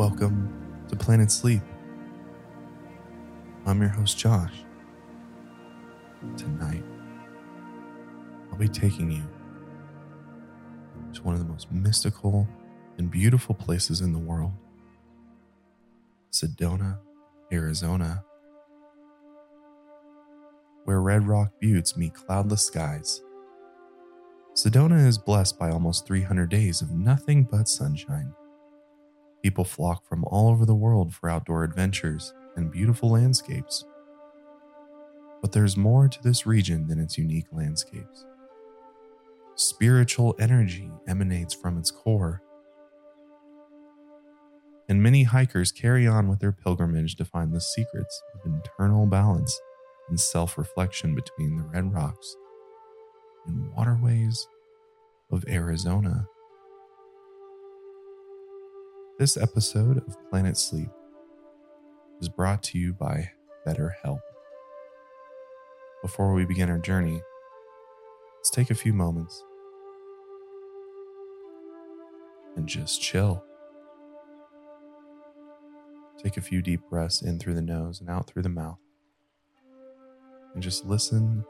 Welcome to Planet Sleep. I'm your host, Josh. Tonight, I'll be taking you to one of the most mystical and beautiful places in the world Sedona, Arizona, where red rock buttes meet cloudless skies. Sedona is blessed by almost 300 days of nothing but sunshine. People flock from all over the world for outdoor adventures and beautiful landscapes. But there's more to this region than its unique landscapes. Spiritual energy emanates from its core. And many hikers carry on with their pilgrimage to find the secrets of internal balance and self reflection between the red rocks and waterways of Arizona. This episode of Planet Sleep is brought to you by BetterHelp. Before we begin our journey, let's take a few moments and just chill. Take a few deep breaths in through the nose and out through the mouth. And just listen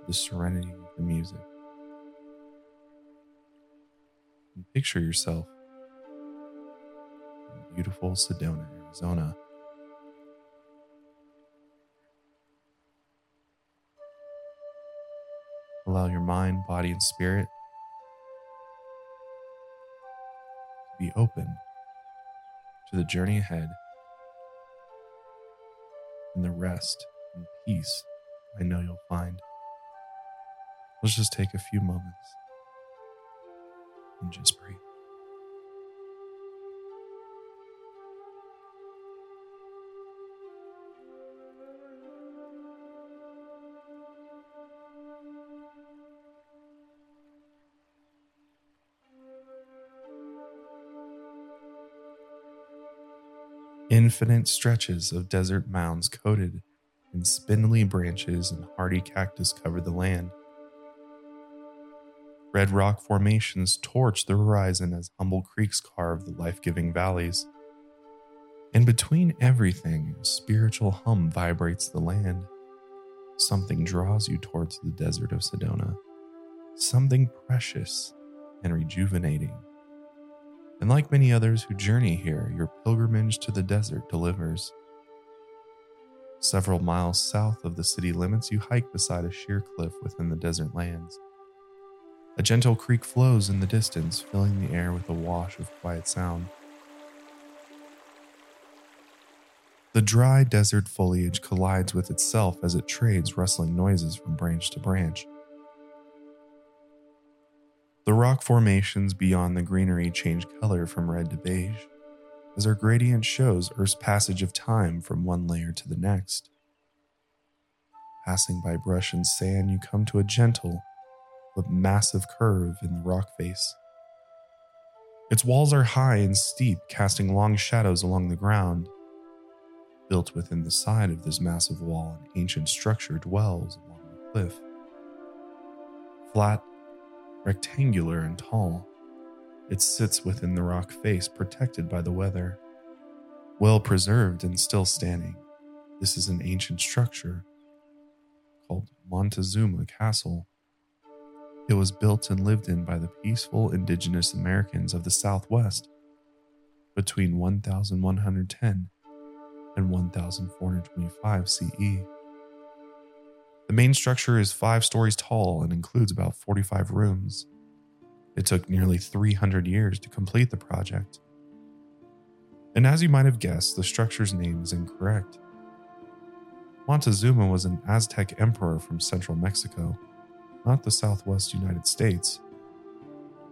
to the serenity of the music. And picture yourself beautiful Sedona, Arizona. Allow your mind, body, and spirit to be open to the journey ahead and the rest and peace I know you'll find. Let's just take a few moments and just breathe. Infinite stretches of desert mounds coated in spindly branches and hardy cactus covered the land. Red rock formations torch the horizon as humble creeks carve the life giving valleys. And between everything, a spiritual hum vibrates the land. Something draws you towards the desert of Sedona, something precious and rejuvenating. And like many others who journey here, your pilgrimage to the desert delivers. Several miles south of the city limits, you hike beside a sheer cliff within the desert lands. A gentle creek flows in the distance, filling the air with a wash of quiet sound. The dry desert foliage collides with itself as it trades rustling noises from branch to branch. The rock formations beyond the greenery change color from red to beige, as our gradient shows Earth's passage of time from one layer to the next. Passing by brush and sand, you come to a gentle but massive curve in the rock face. Its walls are high and steep, casting long shadows along the ground. Built within the side of this massive wall, an ancient structure dwells along the cliff. Flat rectangular and tall. It sits within the rock face, protected by the weather. Well preserved and still standing, this is an ancient structure called Montezuma Castle. It was built and lived in by the peaceful indigenous Americans of the Southwest between 1110 and 1425 CE. The main structure is five stories tall and includes about 45 rooms. It took nearly 300 years to complete the project. And as you might have guessed, the structure's name is incorrect. Montezuma was an Aztec emperor from central Mexico, not the southwest United States.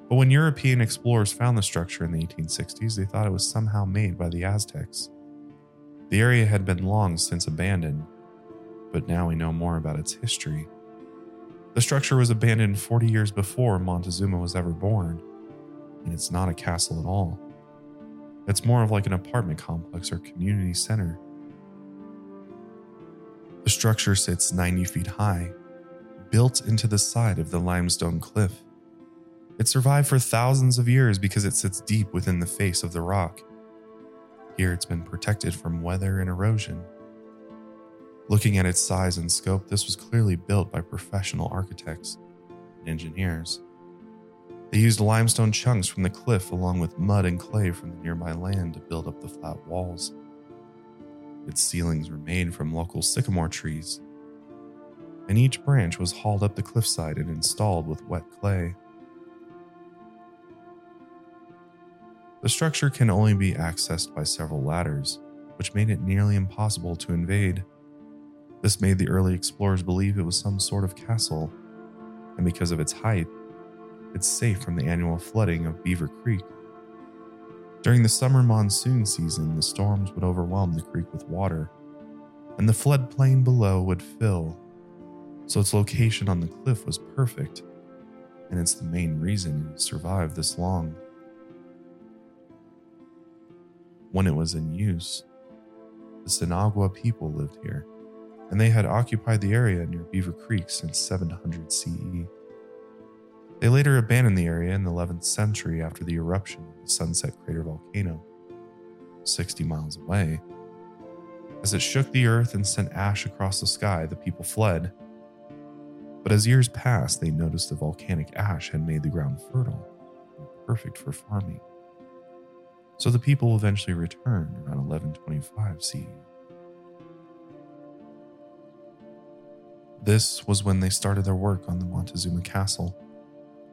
But when European explorers found the structure in the 1860s, they thought it was somehow made by the Aztecs. The area had been long since abandoned, but now we know more about its history. The structure was abandoned 40 years before Montezuma was ever born, and it's not a castle at all. It's more of like an apartment complex or community center. The structure sits 90 feet high, built into the side of the limestone cliff. It survived for thousands of years because it sits deep within the face of the rock, Here it's been protected from weather and erosion. Looking at its size and scope, this was clearly built by professional architects and engineers. They used limestone chunks from the cliff along with mud and clay from the nearby land to build up the flat walls. Its ceilings were made from local sycamore trees, and each branch was hauled up the cliffside and installed with wet clay. The structure can only be accessed by several ladders, which made it nearly impossible to invade. This made the early explorers believe it was some sort of castle, and because of its height, it's safe from the annual flooding of Beaver Creek. During the summer monsoon season, the storms would overwhelm the creek with water, and the floodplain below would fill. So its location on the cliff was perfect, and it's the main reason it survived this long. When it was in use, the Sinagua people lived here, and they had occupied the area near Beaver Creek since 700 CE. They later abandoned the area in the 11th century after the eruption of the Sunset Crater volcano, 60 miles away. As it shook the earth and sent ash across the sky, the people fled. But as years passed, they noticed the volcanic ash had made the ground fertile and perfect for farming. So the people eventually returned around 1125 CE. This was when they started their work on the Montezuma Castle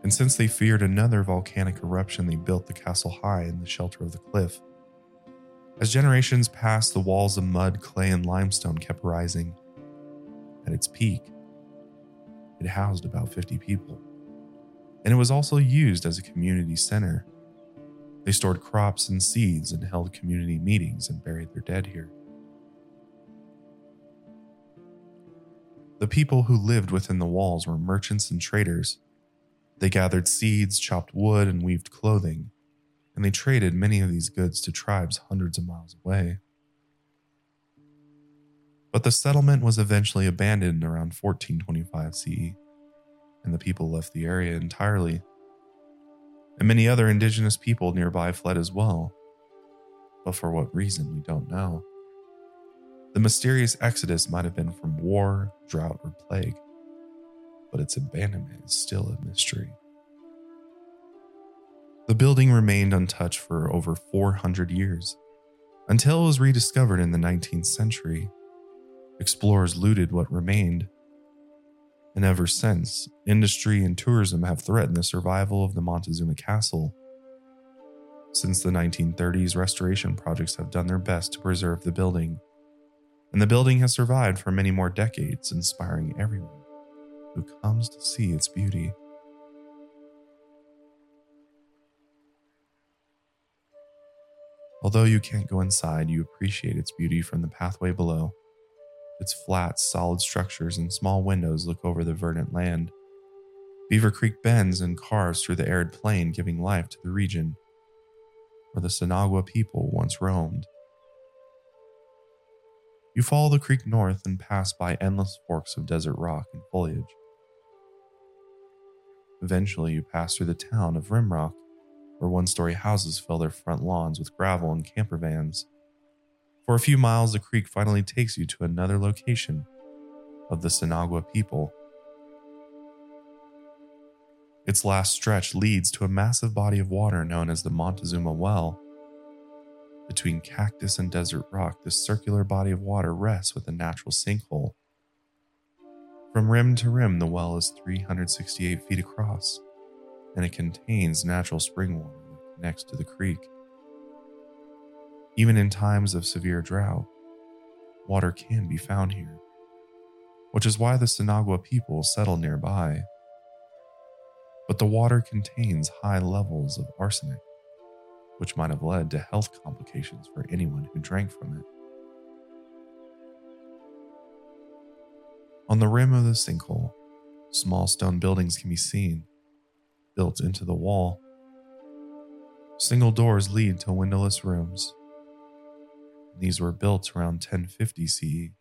and since they feared another volcanic eruption, they built the castle high in the shelter of the cliff. As generations passed, the walls of mud, clay, and limestone kept rising. At its peak, it housed about 50 people, and it was also used as a community center. They stored crops and seeds and held community meetings and buried their dead here. The people who lived within the walls were merchants and traders they gathered seeds, chopped wood, and weaved clothing, and they traded many of these goods to tribes hundreds of miles away. But the settlement was eventually abandoned around 1425 CE, and the people left the area entirely. And many other indigenous people nearby fled as well, but for what reason we don't know. The mysterious exodus might have been from war, drought, or plague but its abandonment is still a mystery. The building remained untouched for over 400 years until it was rediscovered in the 19th century. Explorers looted what remained, and ever since, industry and tourism have threatened the survival of the Montezuma Castle. Since the 1930s, restoration projects have done their best to preserve the building, and the building has survived for many more decades, inspiring everyone who comes to see its beauty. Although you can't go inside, you appreciate its beauty from the pathway below. Its flat, solid structures and small windows look over the verdant land. Beaver Creek bends and carves through the arid plain, giving life to the region where the Sinagua people once roamed. You follow the creek north and pass by endless forks of desert rock and foliage. Eventually, you pass through the town of Rimrock, where one story houses fill their front lawns with gravel and camper vans. For a few miles, the creek finally takes you to another location of the Sinagua people. Its last stretch leads to a massive body of water known as the Montezuma Well. Between cactus and desert rock, this circular body of water rests with a natural sinkhole from rim to rim, the well is 368 feet across, and it contains natural spring water connects to the creek. Even in times of severe drought, water can be found here, which is why the Sinagua people settle nearby. But the water contains high levels of arsenic, which might have led to health complications for anyone who drank from it. On the rim of the sinkhole, small stone buildings can be seen, built into the wall. Single doors lead to windowless rooms. These were built around 1050 CE.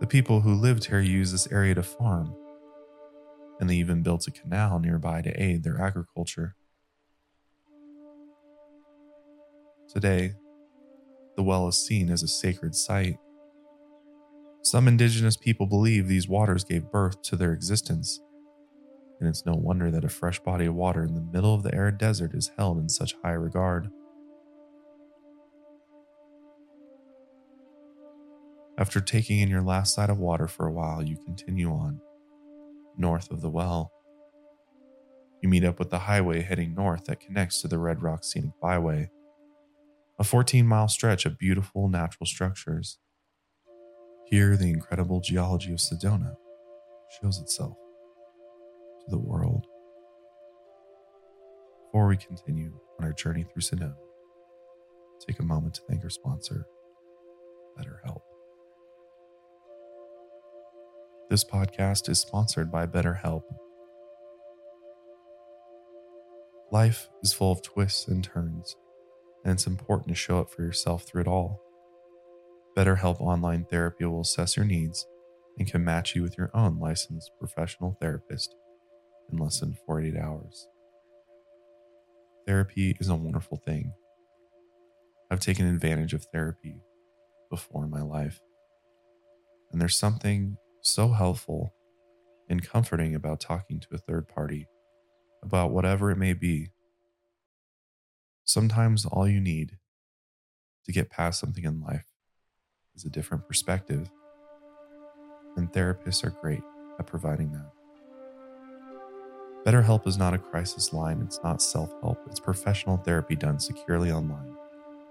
The people who lived here used this area to farm, and they even built a canal nearby to aid their agriculture. Today, the well is seen as a sacred site. Some indigenous people believe these waters gave birth to their existence, and it's no wonder that a fresh body of water in the middle of the arid desert is held in such high regard. After taking in your last sight of water for a while, you continue on, north of the well. You meet up with the highway heading north that connects to the Red Rock Scenic Byway, a 14 mile stretch of beautiful natural structures. Here, the incredible geology of Sedona shows itself to the world. Before we continue on our journey through Sedona, take a moment to thank our sponsor, BetterHelp. This podcast is sponsored by BetterHelp. Life is full of twists and turns, and it's important to show up for yourself through it all. BetterHelp Online Therapy will assess your needs and can match you with your own licensed professional therapist in less than 48 hours. Therapy is a wonderful thing. I've taken advantage of therapy before in my life, and there's something so helpful and comforting about talking to a third party about whatever it may be. Sometimes all you need to get past something in life is a different perspective, and therapists are great at providing that. BetterHelp is not a crisis line, it's not self help, it's professional therapy done securely online,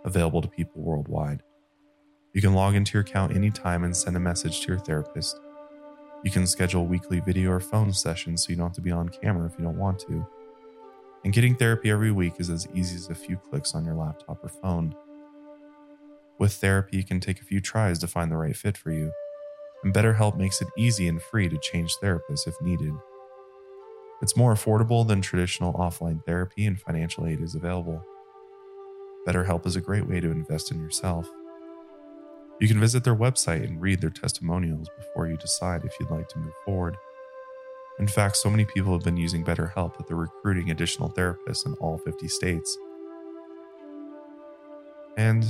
available to people worldwide. You can log into your account anytime and send a message to your therapist you can schedule weekly video or phone sessions so you don't have to be on camera if you don't want to. And getting therapy every week is as easy as a few clicks on your laptop or phone. With therapy, it can take a few tries to find the right fit for you, and BetterHelp makes it easy and free to change therapists if needed. It's more affordable than traditional offline therapy, and financial aid is available. BetterHelp is a great way to invest in yourself. You can visit their website and read their testimonials before you decide if you'd like to move forward. In fact, so many people have been using BetterHelp that they're recruiting additional therapists in all 50 states. And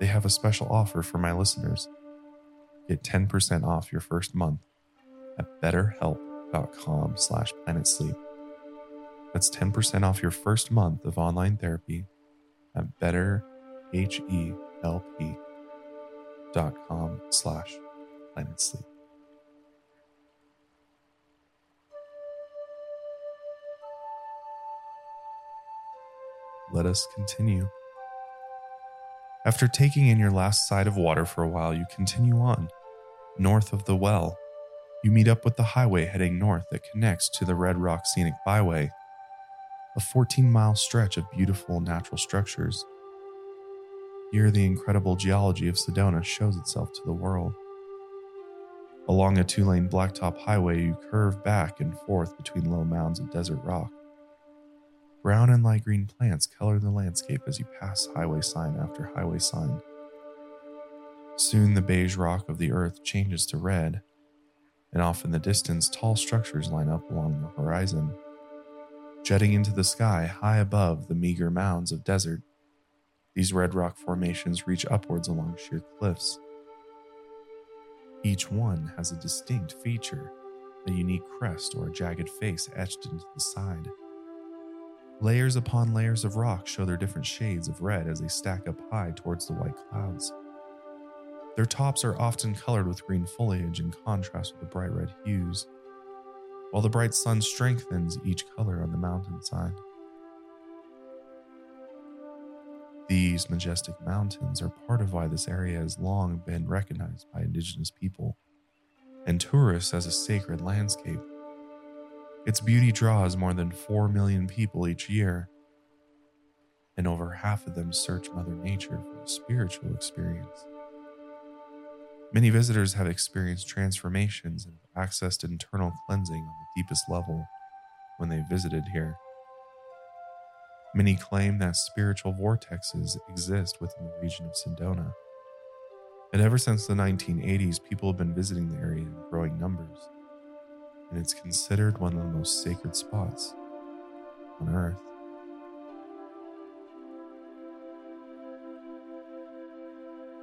they have a special offer for my listeners. Get 10% off your first month at betterhelp.com slash planetsleep. That's 10% off your first month of online therapy at betterhelp.com slash planet sleep. Let us continue. After taking in your last sight of water for a while, you continue on. North of the well, you meet up with the highway heading north that connects to the Red Rock Scenic Byway, a 14 mile stretch of beautiful natural structures here, the incredible geology of Sedona shows itself to the world. Along a two lane blacktop highway, you curve back and forth between low mounds of desert rock. Brown and light green plants color the landscape as you pass highway sign after highway sign. Soon, the beige rock of the earth changes to red, and off in the distance, tall structures line up along the horizon. Jetting into the sky high above the meager mounds of desert these red rock formations reach upwards along sheer cliffs. Each one has a distinct feature, a unique crest or a jagged face etched into the side. Layers upon layers of rock show their different shades of red as they stack up high towards the white clouds. Their tops are often colored with green foliage in contrast with the bright red hues, while the bright sun strengthens each color on the mountainside. These majestic mountains are part of why this area has long been recognized by indigenous people and tourists as a sacred landscape. Its beauty draws more than 4 million people each year, and over half of them search Mother Nature for a spiritual experience. Many visitors have experienced transformations and accessed internal cleansing on the deepest level when they visited here. Many claim that spiritual vortexes exist within the region of Sedona. And ever since the 1980s, people have been visiting the area in growing numbers, and it's considered one of the most sacred spots on Earth.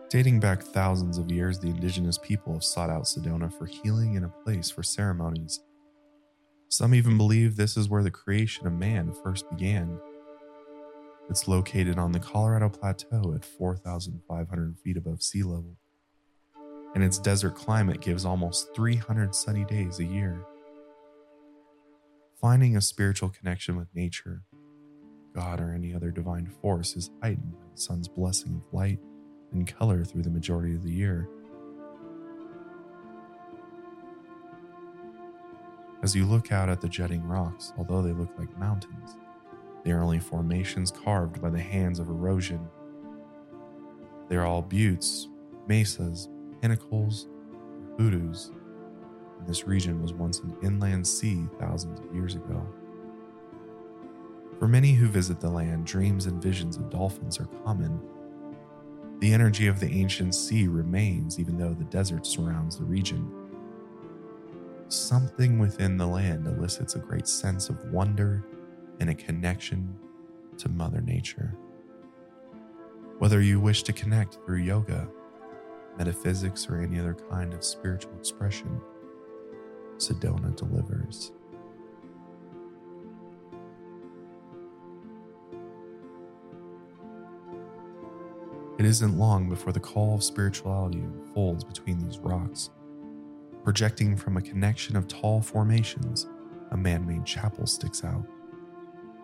Dating back thousands of years, the indigenous people have sought out Sedona for healing and a place for ceremonies. Some even believe this is where the creation of man first began. It's located on the Colorado Plateau at 4,500 feet above sea level, and its desert climate gives almost 300 sunny days a year. Finding a spiritual connection with nature, God, or any other divine force is heightened by the sun's blessing of light and color through the majority of the year. As you look out at the jutting rocks, although they look like mountains, they are only formations carved by the hands of erosion. They are all buttes, mesas, pinnacles, hoodoos. This region was once an inland sea thousands of years ago. For many who visit the land, dreams and visions of dolphins are common. The energy of the ancient sea remains even though the desert surrounds the region. Something within the land elicits a great sense of wonder and a connection to Mother Nature. Whether you wish to connect through yoga, metaphysics, or any other kind of spiritual expression, Sedona delivers. It isn't long before the call of spirituality unfolds between these rocks. Projecting from a connection of tall formations, a man made chapel sticks out.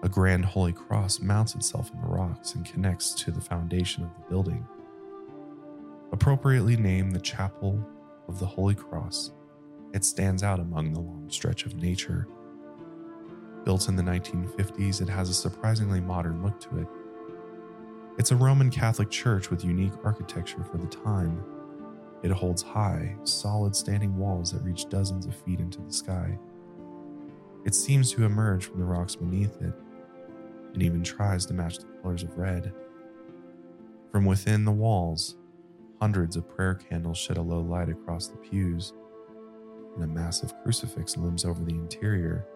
A grand holy cross mounts itself in the rocks and connects to the foundation of the building. Appropriately named the Chapel of the Holy Cross, it stands out among the long stretch of nature. Built in the 1950s, it has a surprisingly modern look to it. It's a Roman Catholic church with unique architecture for the time. It holds high, solid standing walls that reach dozens of feet into the sky. It seems to emerge from the rocks beneath it, and even tries to match the colors of red. From within the walls, hundreds of prayer candles shed a low light across the pews, and a massive crucifix looms over the interior.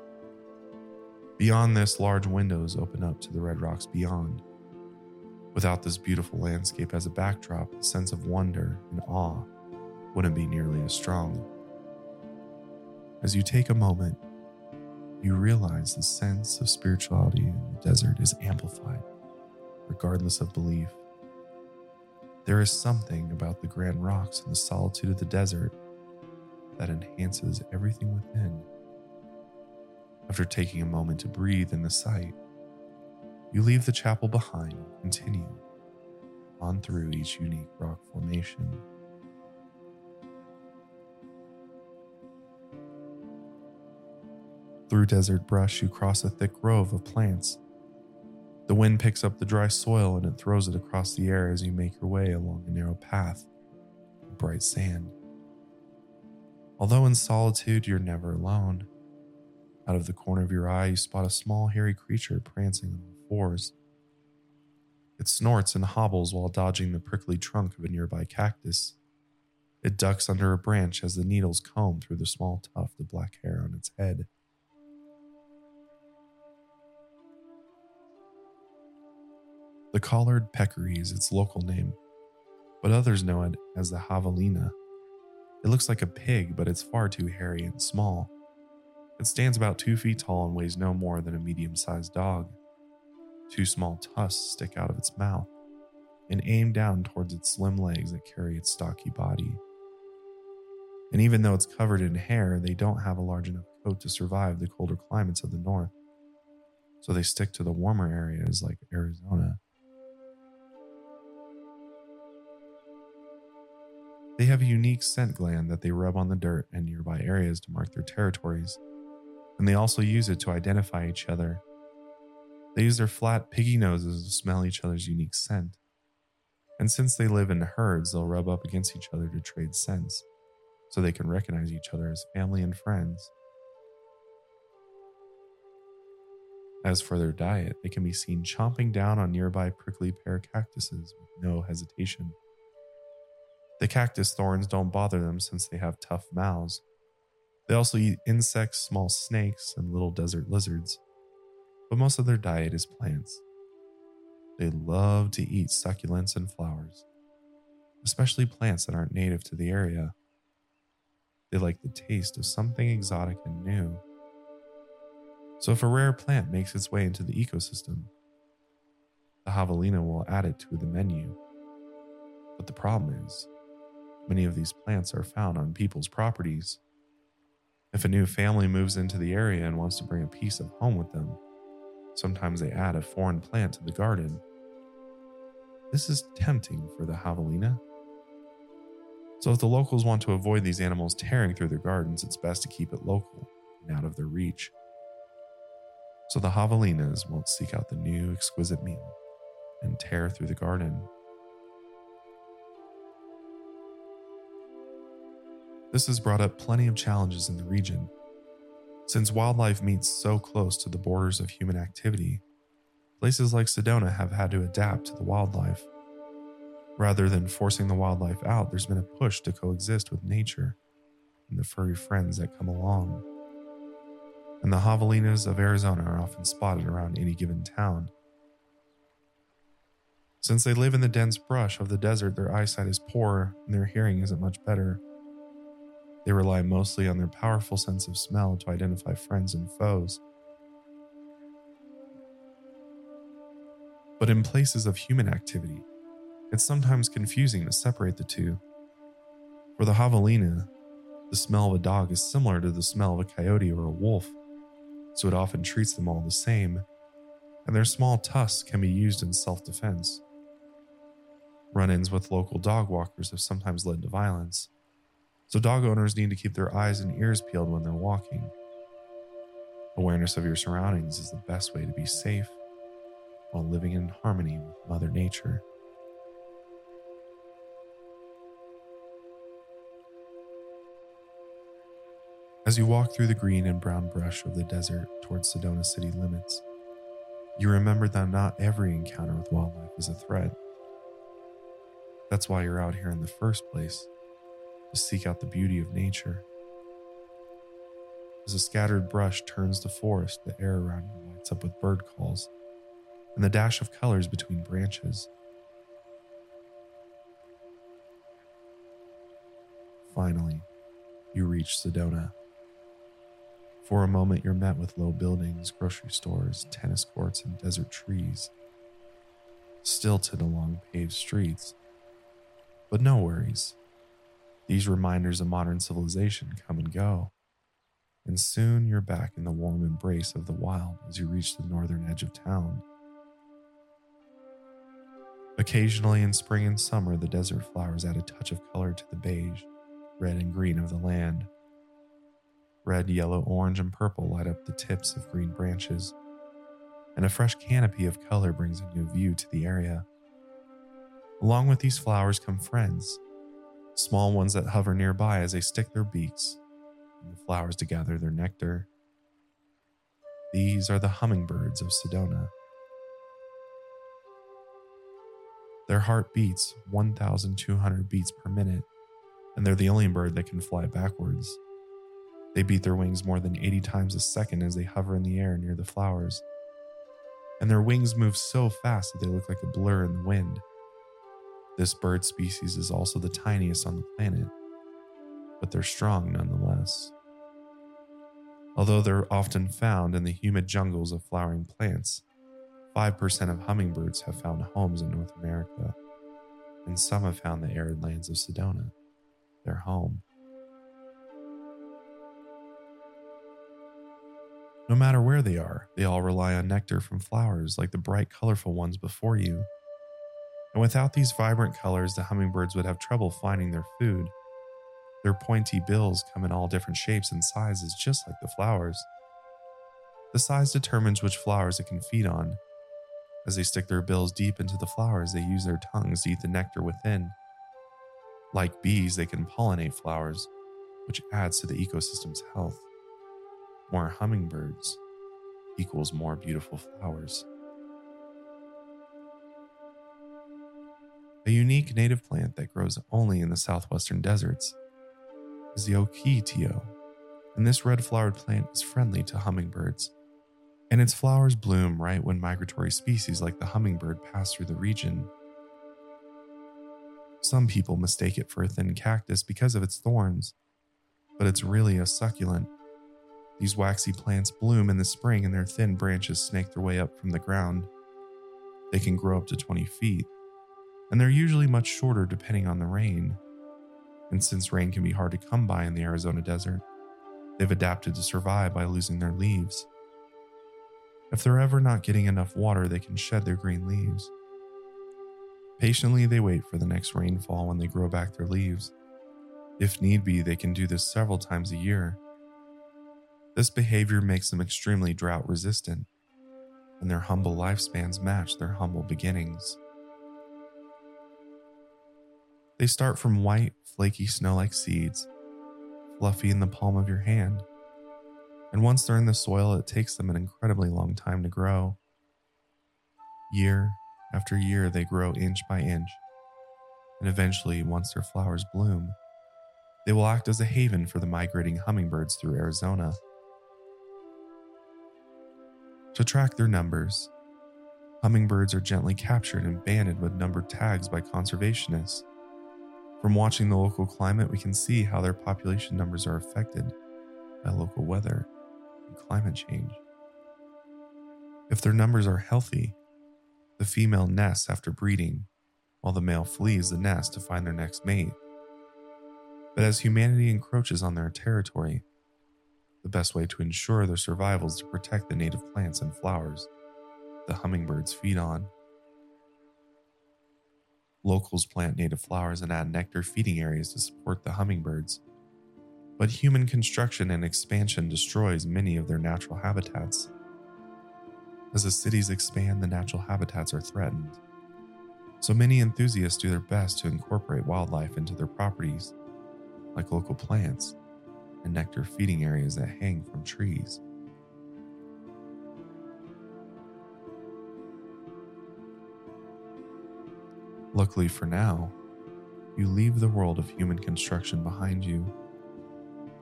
Beyond this, large windows open up to the red rocks beyond. Without this beautiful landscape as a backdrop, the sense of wonder and awe wouldn't be nearly as strong. As you take a moment you realize the sense of spirituality in the desert is amplified, regardless of belief. There is something about the grand rocks and the solitude of the desert that enhances everything within. After taking a moment to breathe in the sight, you leave the chapel behind and continue on through each unique rock formation. Through desert brush, you cross a thick grove of plants. The wind picks up the dry soil and it throws it across the air as you make your way along a narrow path of bright sand. Although in solitude, you're never alone. Out of the corner of your eye, you spot a small, hairy creature prancing on all fours. It snorts and hobbles while dodging the prickly trunk of a nearby cactus. It ducks under a branch as the needles comb through the small tuft of black hair on its head. The collared peccary is its local name, but others know it as the javelina. It looks like a pig, but it's far too hairy and small. It stands about two feet tall and weighs no more than a medium sized dog. Two small tusks stick out of its mouth and aim down towards its slim legs that carry its stocky body. And even though it's covered in hair, they don't have a large enough coat to survive the colder climates of the north. So they stick to the warmer areas like Arizona. They have a unique scent gland that they rub on the dirt and nearby areas to mark their territories, and they also use it to identify each other. They use their flat, piggy noses to smell each other's unique scent. And since they live in herds, they'll rub up against each other to trade scents, so they can recognize each other as family and friends. As for their diet, they can be seen chomping down on nearby prickly pear cactuses with no hesitation. The cactus thorns don't bother them since they have tough mouths. They also eat insects, small snakes, and little desert lizards, but most of their diet is plants. They love to eat succulents and flowers. especially plants that aren't native to the area. They like the taste of something exotic and new. So, if a rare plant makes its way into the ecosystem, the javelina will add it to the menu. But the problem is, many of these plants are found on people's properties. If a new family moves into the area and wants to bring a piece of home with them, sometimes they add a foreign plant to the garden. This is tempting for the javelina. So, if the locals want to avoid these animals tearing through their gardens, it's best to keep it local and out of their reach. So, the javelinas won't seek out the new exquisite meal and tear through the garden. This has brought up plenty of challenges in the region. Since wildlife meets so close to the borders of human activity, places like Sedona have had to adapt to the wildlife. Rather than forcing the wildlife out, there's been a push to coexist with nature and the furry friends that come along. And the javelinas of Arizona are often spotted around any given town. Since they live in the dense brush of the desert, their eyesight is poor and their hearing isn't much better. They rely mostly on their powerful sense of smell to identify friends and foes. But in places of human activity, it's sometimes confusing to separate the two. For the javelina, the smell of a dog is similar to the smell of a coyote or a wolf, so it often treats them all the same, and their small tusks can be used in self defense. Run ins with local dog walkers have sometimes led to violence so dog owners need to keep their eyes and ears peeled when they're walking. Awareness of your surroundings is the best way to be safe while living in harmony with Mother Nature. As you walk through the green and brown brush of the desert towards Sedona city limits, you remember that not every encounter with wildlife is a threat. That's why you're out here in the first place to seek out the beauty of nature. As a scattered brush turns to forest, the air around you lights up with bird calls and the dash of colors between branches. Finally, you reach Sedona. For a moment, you're met with low buildings, grocery stores, tennis courts, and desert trees, stilted along paved streets. But no worries. These reminders of modern civilization come and go, and soon you're back in the warm embrace of the wild as you reach the northern edge of town. Occasionally in spring and summer, the desert flowers add a touch of color to the beige, red, and green of the land. Red, yellow, orange, and purple light up the tips of green branches, and a fresh canopy of color brings a new view to the area. Along with these flowers come friends, small ones that hover nearby as they stick their beaks in the flowers to gather their nectar. These are the hummingbirds of Sedona. Their heart beats 1,200 beats per minute, and they're the only bird that can fly backwards. They beat their wings more than 80 times a second as they hover in the air near the flowers. And their wings move so fast that they look like a blur in the wind. This bird species is also the tiniest on the planet, but they're strong nonetheless. Although they're often found in the humid jungles of flowering plants, 5% of hummingbirds have found homes in North America, and some have found the arid lands of Sedona, their home. No matter where they are, they all rely on nectar from flowers like the bright, colorful ones before you and without these vibrant colors, the hummingbirds would have trouble finding their food. Their pointy bills come in all different shapes and sizes, just like the flowers. The size determines which flowers it can feed on. As they stick their bills deep into the flowers, they use their tongues to eat the nectar within. Like bees, they can pollinate flowers, which adds to the ecosystem's health. More hummingbirds equals more beautiful flowers. A unique native plant that grows only in the southwestern deserts is the ocotillo, and this red flowered plant is friendly to hummingbirds. And its flowers bloom right when migratory species like the hummingbird pass through the region. Some people mistake it for a thin cactus because of its thorns, but it's really a succulent. These waxy plants bloom in the spring and their thin branches snake their way up from the ground. They can grow up to 20 feet, and they're usually much shorter depending on the rain. And since rain can be hard to come by in the Arizona desert, they've adapted to survive by losing their leaves. If they're ever not getting enough water, they can shed their green leaves. Patiently, they wait for the next rainfall when they grow back their leaves. If need be, they can do this several times a year. This behavior makes them extremely drought resistant, and their humble lifespans match their humble beginnings. They start from white, flaky snow like seeds, fluffy in the palm of your hand. And once they're in the soil, it takes them an incredibly long time to grow. Year after year, they grow inch by inch. And eventually, once their flowers bloom, they will act as a haven for the migrating hummingbirds through Arizona. To track their numbers, hummingbirds are gently captured and banded with numbered tags by conservationists. From watching the local climate, we can see how their population numbers are affected by local weather and climate change. If their numbers are healthy, the female nests after breeding, while the male flees the nest to find their next mate. But as humanity encroaches on their territory, the best way to ensure their survival is to protect the native plants and flowers the hummingbirds feed on. Locals plant native flowers and add nectar feeding areas to support the hummingbirds. But human construction and expansion destroys many of their natural habitats. As the cities expand, the natural habitats are threatened. So many enthusiasts do their best to incorporate wildlife into their properties, like local plants and nectar feeding areas that hang from trees. Luckily for now, you leave the world of human construction behind you.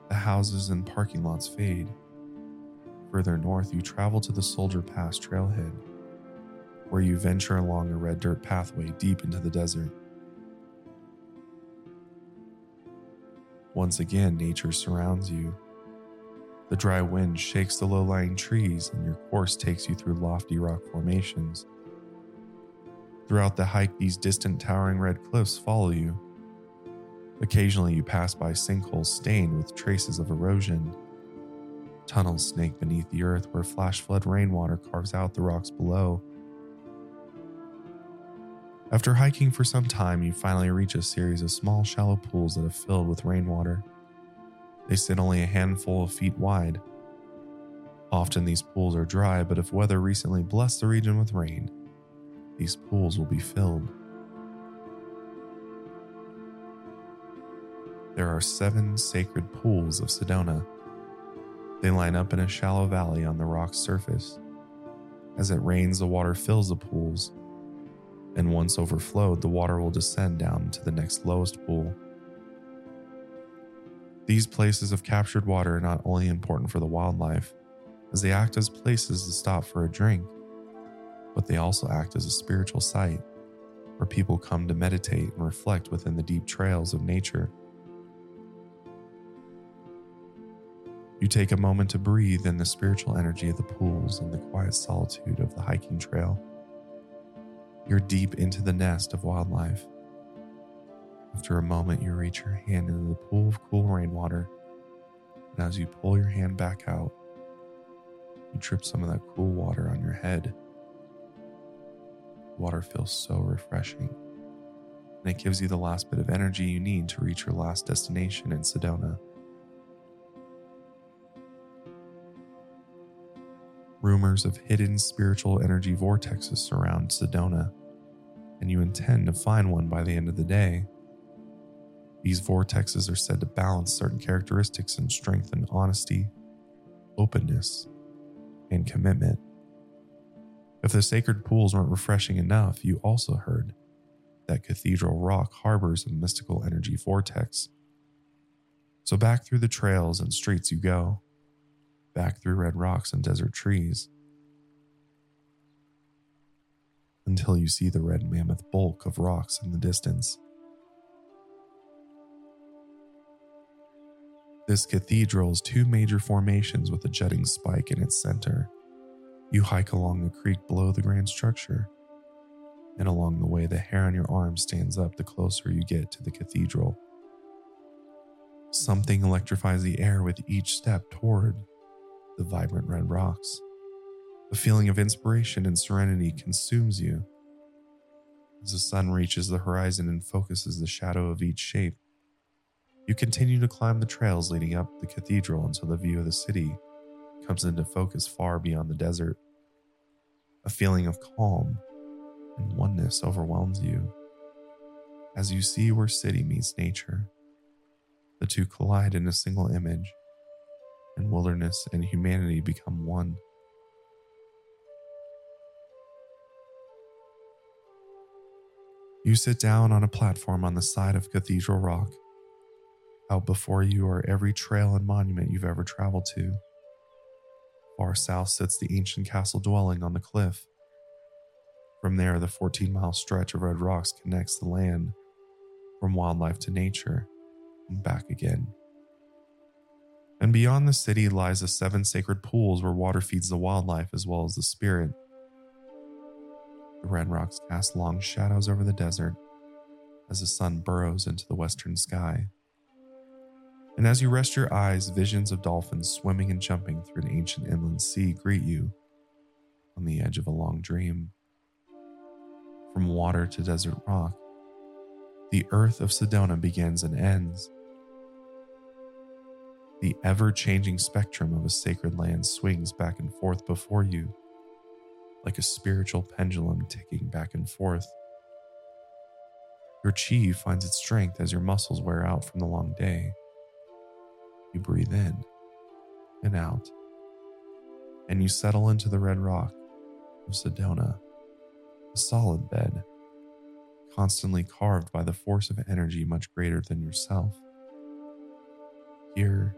The houses and parking lots fade. Further north, you travel to the Soldier Pass trailhead, where you venture along a red dirt pathway deep into the desert. Once again, nature surrounds you. The dry wind shakes the low lying trees, and your course takes you through lofty rock formations. Throughout the hike, these distant towering red cliffs follow you. Occasionally, you pass by sinkholes stained with traces of erosion. Tunnels snake beneath the earth where flash flood rainwater carves out the rocks below. After hiking for some time, you finally reach a series of small, shallow pools that have filled with rainwater. They sit only a handful of feet wide. Often these pools are dry, but if weather recently blessed the region with rain, these pools will be filled. There are seven sacred pools of Sedona. They line up in a shallow valley on the rock's surface. As it rains, the water fills the pools, and once overflowed, the water will descend down to the next lowest pool. These places of captured water are not only important for the wildlife, as they act as places to stop for a drink, but they also act as a spiritual site where people come to meditate and reflect within the deep trails of nature. You take a moment to breathe in the spiritual energy of the pools and the quiet solitude of the hiking trail. You're deep into the nest of wildlife. After a moment, you reach your hand into the pool of cool rainwater, and as you pull your hand back out, you drip some of that cool water on your head. Water feels so refreshing, and it gives you the last bit of energy you need to reach your last destination in Sedona. Rumors of hidden spiritual energy vortexes surround Sedona and you intend to find one by the end of the day. These vortexes are said to balance certain characteristics and strengthen honesty, openness, and commitment. If the sacred pools weren't refreshing enough, you also heard that Cathedral Rock harbors a mystical energy vortex. So back through the trails and streets you go, back through red rocks and desert trees, until you see the red mammoth bulk of rocks in the distance. This cathedral two major formations with a jutting spike in its center you hike along the creek below the grand structure, and along the way, the hair on your arm stands up the closer you get to the cathedral. Something electrifies the air with each step toward the vibrant red rocks. A feeling of inspiration and serenity consumes you. As the sun reaches the horizon and focuses the shadow of each shape, you continue to climb the trails leading up the cathedral until the view of the city comes into focus far beyond the desert. A feeling of calm and oneness overwhelms you as you see where city meets nature. The two collide in a single image, and wilderness and humanity become one. You sit down on a platform on the side of Cathedral Rock. Out before you are every trail and monument you've ever traveled to. Far south sits the ancient castle dwelling on the cliff. From there, the 14 mile stretch of red rocks connects the land from wildlife to nature and back again. And beyond the city lies the seven sacred pools where water feeds the wildlife as well as the spirit. The red rocks cast long shadows over the desert as the sun burrows into the western sky. And as you rest your eyes, visions of dolphins swimming and jumping through an ancient inland sea greet you on the edge of a long dream. From water to desert rock, the earth of Sedona begins and ends. The ever changing spectrum of a sacred land swings back and forth before you, like a spiritual pendulum ticking back and forth. Your chi finds its strength as your muscles wear out from the long day. You breathe in and out, and you settle into the red rock of Sedona, a solid bed constantly carved by the force of energy much greater than yourself. Here,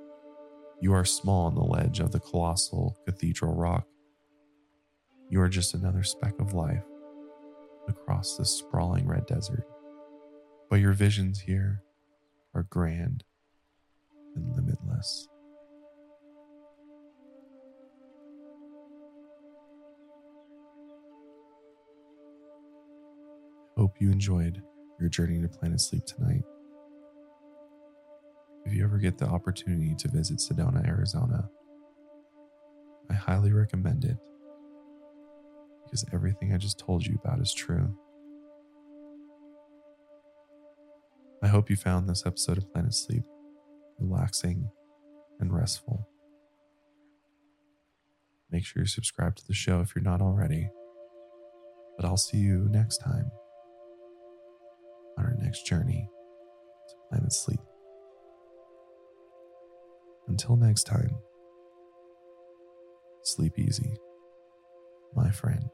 you are small on the ledge of the colossal cathedral rock. You are just another speck of life across this sprawling red desert. But your visions here are grand and limitless. Hope you enjoyed your journey to Planet Sleep tonight. If you ever get the opportunity to visit Sedona, Arizona, I highly recommend it because everything I just told you about is true. I hope you found this episode of Planet Sleep relaxing and restful. Make sure you subscribe to the show if you're not already. But I'll see you next time on our next journey to planet sleep. Until next time, sleep easy, my friend.